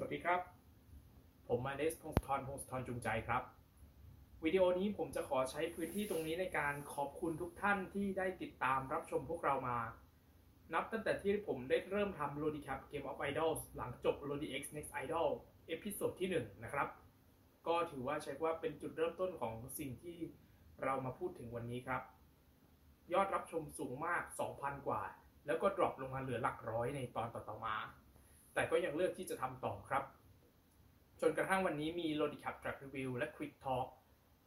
สวัสดีครับ ผมมาเดสพงศธรพงศธรจุงใจครับ วิดีโอนี้ผมจะขอใช้พื้นที่ตรงนี้ในการขอบคุณทุกท่านที่ได้ติดตามรับชมพวกเรามา นับตั้งแต่ที่ผมได้เริ่มทำ Lodi Cap Game of Idols หลังจบ Lodi X Next Idol เอพิโซดที่ 1 นะครับ ก็ถือว่าใช้ว่าเป็นจุดเริ่มต้นของสิ่งที่เรามาพูดถึงวันนี้ครับ ยอดรับชมสูงมาก 2,000 กว่า แล้วก็ drop ลงมาเหลือหลักร้อยในตอนต่อๆมา แต่ก็ยังเลือกที่จะทำต่อครับ จนกระทั่งวันนี้มี l o d i c a p Track Review และ Quick Talk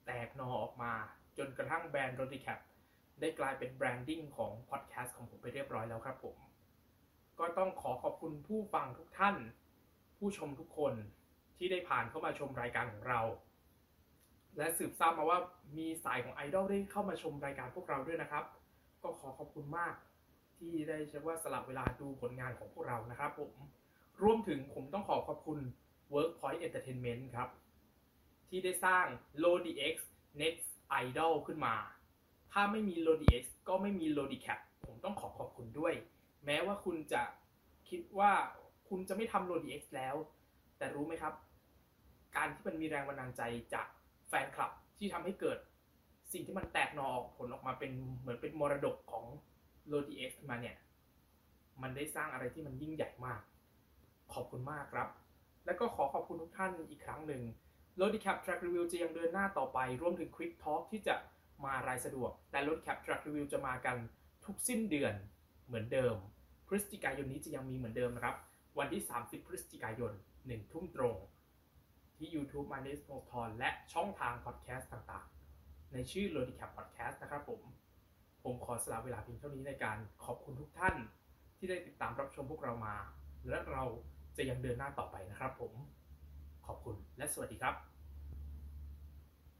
แตกหน่อออกมา จนกระทั่งแบรนด์ l o d i c a p ได้กลายเป็น branding ของพอดแคสต์ของผมไปเรียบร้อยแล้วครับผม ก็ต้องขอขอบคุณผู้ฟังทุกท่าน ผู้ชมทุกคนที่ได้ผ่านเข้ามาชมรายการของเรา และสืบทราบมาว่ามีสายของไอดอลได้เข้ามาชมรายการพวกเราด้วยนะครับ ก็ขอขอบคุณมากที่ได้ใช้ว่าสลับเวลาดูผลงานของพวกเรานะครับผม รวมถึงผมต้องขอขอบคุณ Workpoint Entertainment ครับ ที่ได้สร้าง Lodi X Next Idol ขึ้นมา ถ้าไม่มี Lodi X ก็ไม่มี Lodi Cap ผมต้องขอขอบคุณด้วย แม้ว่าคุณจะคิดว่าคุณจะไม่ทำ Lodi X แล้ว แต่รู้ไหมครับ การที่มันมีแรงบันดาลใจจากแฟนคลับที่ทำให้เกิด สิ่งที่มันแตกหนอออกผลออกมาเป็นเหมือนเป็นมรดกของ l o d x มาเนี่ย มันได้สร้างอะไรที่มันยิ่งใหญ่มาก ขอบคุณมากครับ และก็ขอขอบคุณทุกท่านอีกครั้งหนึ่ง l o d Cap Track Review จะยังเดินหน้าต่อไป รวมถึง Quick Talk ที่จะมารายสะดวก แต่ l o d Cap Track Review จะมากันทุกสิ้นเดือนเหมือนเดิม พฤศจิกายนนี้จะยังมีเหมือนเดิมนะครับ วันที่ 30 พฤศจิกายน1ทุ่มตรง ที่ YouTube m a n e s p o t o n และช่องทางพอดแคสต์ต่างๆ ในชื่อ l o d Cap Podcast นะครับผม ผมขอสละเวลาเพียงเท่านี้ในการขอบคุณทุกท่านที่ได้ติดตามรับชมพวกเรามา และเรา จะยังเดินหน้าต่อไปนะครับผม ขอบคุณและสวัสดีครับ